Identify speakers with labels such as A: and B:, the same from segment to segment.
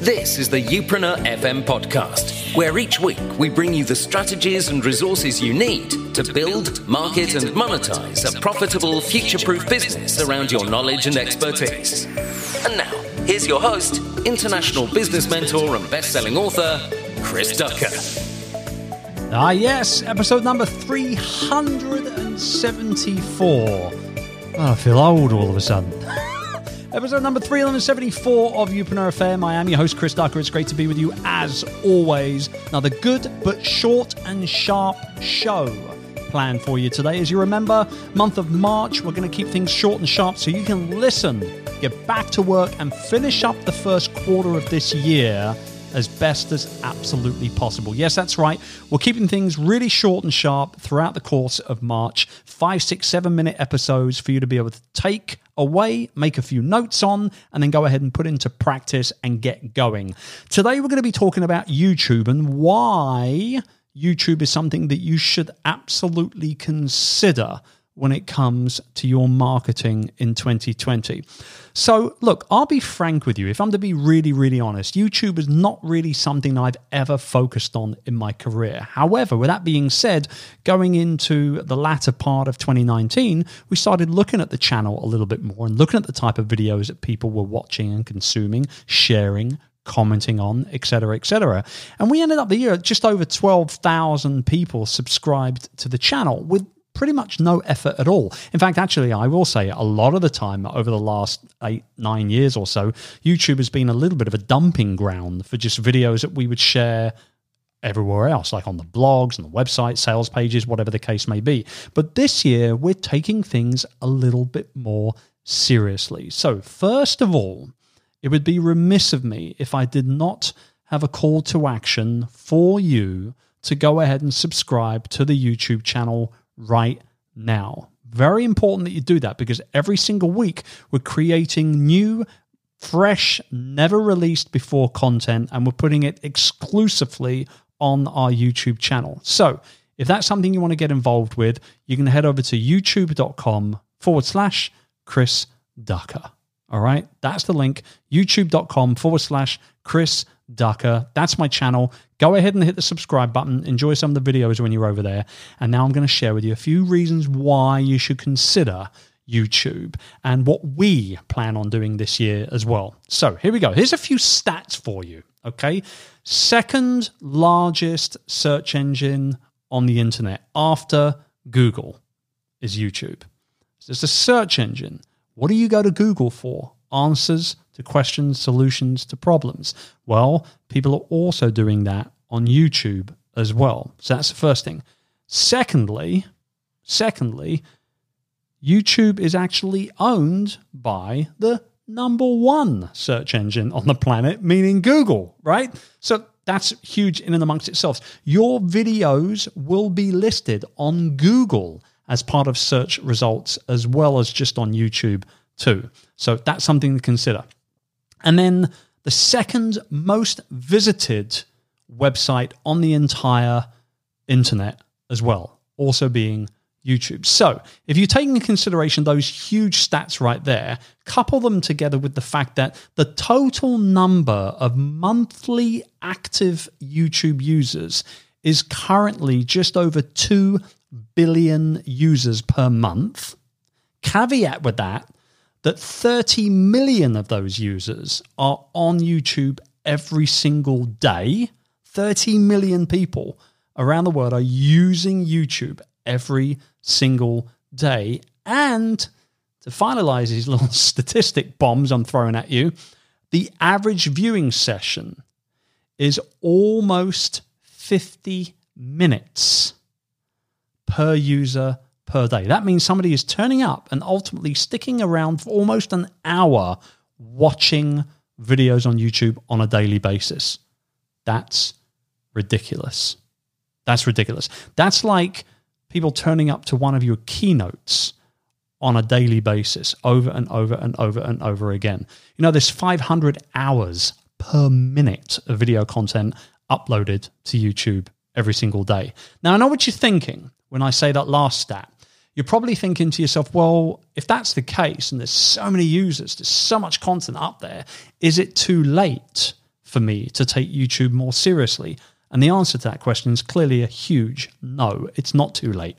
A: This is the Youpreneur FM podcast, where each week we bring you the strategies and resources you need to build, market, and monetize a profitable, future proof business around your knowledge and expertise. And now, here's your host, international business mentor and best selling author, Chris Ducker.
B: Ah, yes, episode number 374. Oh, I feel old all of a sudden. episode number 374 of Youpreneur FM. I am your host, Chris Ducker. It's great to be with you as always. Another good but short and sharp show planned for you today. As you remember, month of March, we're going to keep things short and sharp so you can listen, get back to work, and finish up the first quarter of this year as best as absolutely possible. Yes, that's right. We're keeping things really short and sharp throughout the course of March. Five, six, seven minute episodes for you to be able to take away, make a few notes on, and then go ahead and put into practice and get going. Today, we're going to be talking about YouTube and why YouTube is something that you should absolutely consider when it comes to your marketing in 2020. So, look, I'll be frank with you. If I'm to be really, really honest, YouTube is not really something I've ever focused on in my career. However, with that being said, going into the latter part of 2019, we started looking at the channel a little bit more and looking at the type of videos that people were watching and consuming, sharing, commenting on, etc., etc. And we ended up the year at just over 12,000 people subscribed to the channel with pretty much no effort at all. In fact, actually, I will say a lot of the time over the last eight, nine years or so, YouTube has been a little bit of a dumping ground for just videos that we would share everywhere else, like on the blogs and the website, sales pages, whatever the case may be. But this year, we're taking things a little bit more seriously. So, first of all, it would be remiss of me if I did not have a call to action for you to go ahead and subscribe to the YouTube channel right now. Very important that you do that because every single week we're creating new, fresh, never released before content and we're putting it exclusively on our YouTube channel. So if that's something you want to get involved with, you can head over to youtube.com forward slash Chris Ducker. All right, that's the link youtube.com forward slash Chris Ducker. That's my channel. Go ahead and hit the subscribe button. Enjoy some of the videos when you're over there. And now I'm going to share with you a few reasons why you should consider YouTube and what we plan on doing this year as well. So here we go. Here's a few stats for you. Okay. Second largest search engine on the internet after Google is YouTube. So it's a search engine. What do you go to Google for? Answers to questions, solutions to problems. Well, people are also doing that on YouTube as well. So that's the first thing. Secondly, secondly, YouTube is actually owned by the number one search engine on the planet, meaning Google, right? So that's huge in and amongst itself. Your videos will be listed on Google as part of search results as well as just on YouTube too. So that's something to consider. And then the second most visited website on the entire internet as well, also being YouTube. So, if you take into consideration those huge stats right there, couple them together with the fact that the total number of monthly active YouTube users is currently just over 2 billion users per month. Caveat with that that 30 million of those users are on YouTube every single day. 30 million people around the world are using YouTube every single day. And to finalize these little statistic bombs I'm throwing at you, the average viewing session is almost 50 minutes per user per day. That means somebody is turning up and ultimately sticking around for almost an hour watching videos on YouTube on a daily basis. That's ridiculous. That's ridiculous. That's like people turning up to one of your keynotes on a daily basis over and over and over and over again. You know, there's 500 hours per minute of video content uploaded to YouTube every single day. Now, I know what you're thinking when I say that last stat you're probably thinking to yourself, well, if that's the case and there's so many users, there's so much content up there, is it too late for me to take YouTube more seriously? And the answer to that question is clearly a huge no. It's not too late.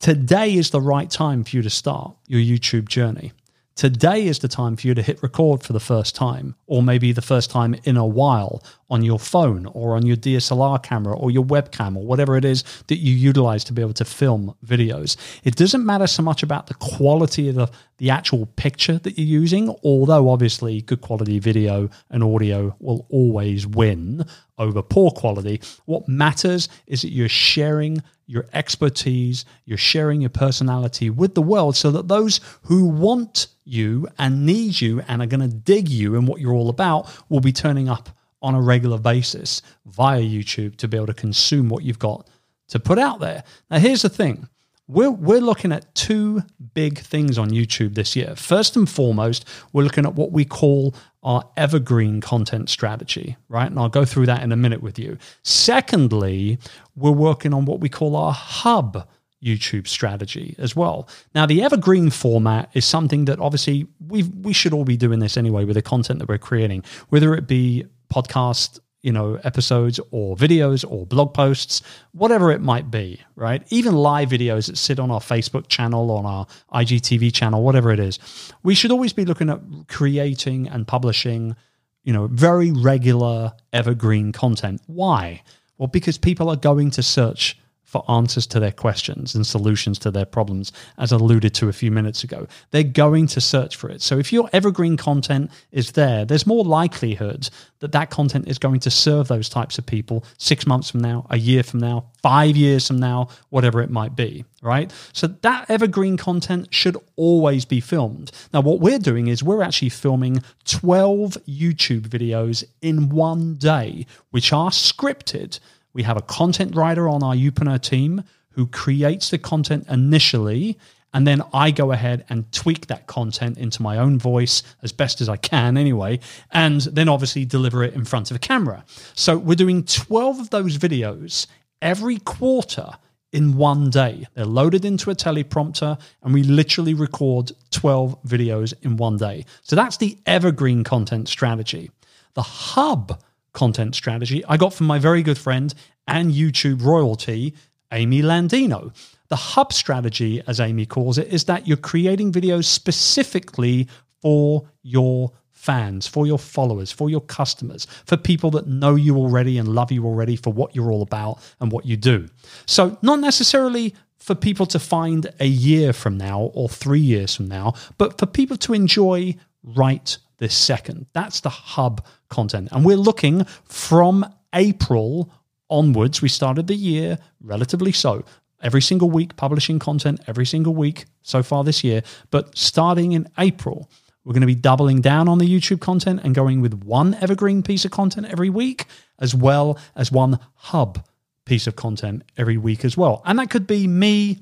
B: Today is the right time for you to start your YouTube journey. Today is the time for you to hit record for the first time, or maybe the first time in a while on your phone or on your DSLR camera or your webcam or whatever it is that you utilize to be able to film videos. It doesn't matter so much about the quality of the, the actual picture that you're using, although obviously good quality video and audio will always win over poor quality. What matters is that you're sharing your expertise, you're sharing your personality with the world so that those who want you and need you and are going to dig you and what you're all about will be turning up on a regular basis via YouTube to be able to consume what you've got to put out there. Now, here's the thing we're, we're looking at two big things on YouTube this year. First and foremost, we're looking at what we call our evergreen content strategy, right? And I'll go through that in a minute with you. Secondly, we're working on what we call our hub YouTube strategy as well. Now, the evergreen format is something that obviously we we should all be doing this anyway with the content that we're creating, whether it be podcast you know, episodes or videos or blog posts, whatever it might be, right? Even live videos that sit on our Facebook channel, on our IGTV channel, whatever it is. We should always be looking at creating and publishing, you know, very regular evergreen content. Why? Well, because people are going to search for answers to their questions and solutions to their problems, as alluded to a few minutes ago. They're going to search for it. So if your evergreen content is there, there's more likelihood that that content is going to serve those types of people six months from now, a year from now, five years from now, whatever it might be, right? So that evergreen content should always be filmed. Now, what we're doing is we're actually filming 12 YouTube videos in one day, which are scripted we have a content writer on our Youpreneur team who creates the content initially, and then I go ahead and tweak that content into my own voice as best as I can anyway, and then obviously deliver it in front of a camera. So we're doing 12 of those videos every quarter in one day. They're loaded into a teleprompter, and we literally record 12 videos in one day. So that's the evergreen content strategy. The hub content strategy I got from my very good friend and YouTube royalty, Amy Landino. The hub strategy, as Amy calls it, is that you're creating videos specifically for your fans, for your followers, for your customers, for people that know you already and love you already for what you're all about and what you do. So, not necessarily for people to find a year from now or three years from now, but for people to enjoy right this second. That's the hub content. And we're looking from April onwards. We started the year relatively so. Every single week, publishing content every single week so far this year. But starting in April, we're going to be doubling down on the YouTube content and going with one evergreen piece of content every week, as well as one hub piece of content every week as well. And that could be me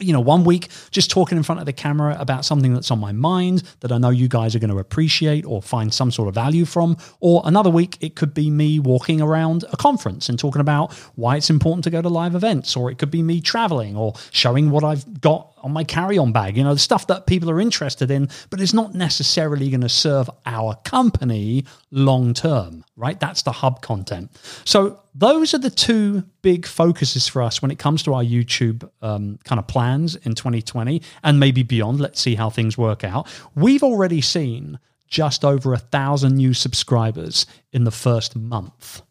B: you know, one week just talking in front of the camera about something that's on my mind that I know you guys are going to appreciate or find some sort of value from. Or another week, it could be me walking around a conference and talking about why it's important to go to live events. Or it could be me traveling or showing what I've got on my carry-on bag, you know, the stuff that people are interested in, but it's not necessarily going to serve our company long term, right? That's the hub content. So those are the two big focuses for us when it comes to our YouTube um, kind of plans in 2020 and maybe beyond. Let's see how things work out. We've already seen just over a thousand new subscribers in the first month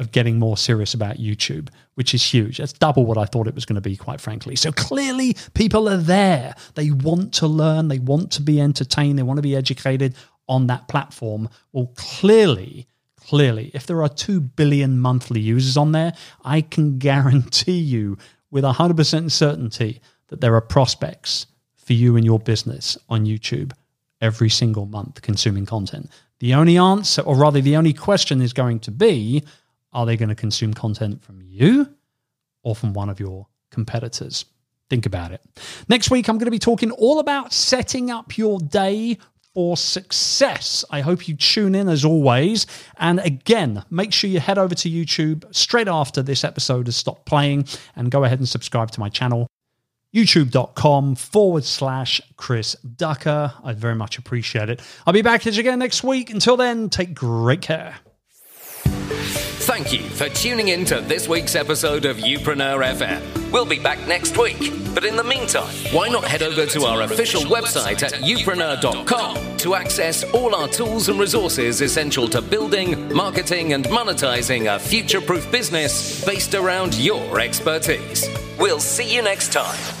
B: of getting more serious about YouTube, which is huge. That's double what I thought it was going to be, quite frankly. So clearly, people are there. They want to learn, they want to be entertained, they want to be educated on that platform. Well, clearly, clearly, if there are 2 billion monthly users on there, I can guarantee you with 100% certainty that there are prospects for you and your business on YouTube every single month consuming content. The only answer, or rather, the only question is going to be are they going to consume content from you or from one of your competitors? Think about it. Next week, I'm going to be talking all about setting up your day for success. I hope you tune in as always. And again, make sure you head over to YouTube straight after this episode has stopped playing and go ahead and subscribe to my channel youtube.com forward slash Chris Ducker. I'd very much appreciate it. I'll be back again next week. Until then, take great care.
A: Thank you for tuning in to this week's episode of Youpreneur FM. We'll be back next week, but in the meantime, why not head over to our official website at youpreneur.com to access all our tools and resources essential to building, marketing, and monetizing a future proof business based around your expertise. We'll see you next time.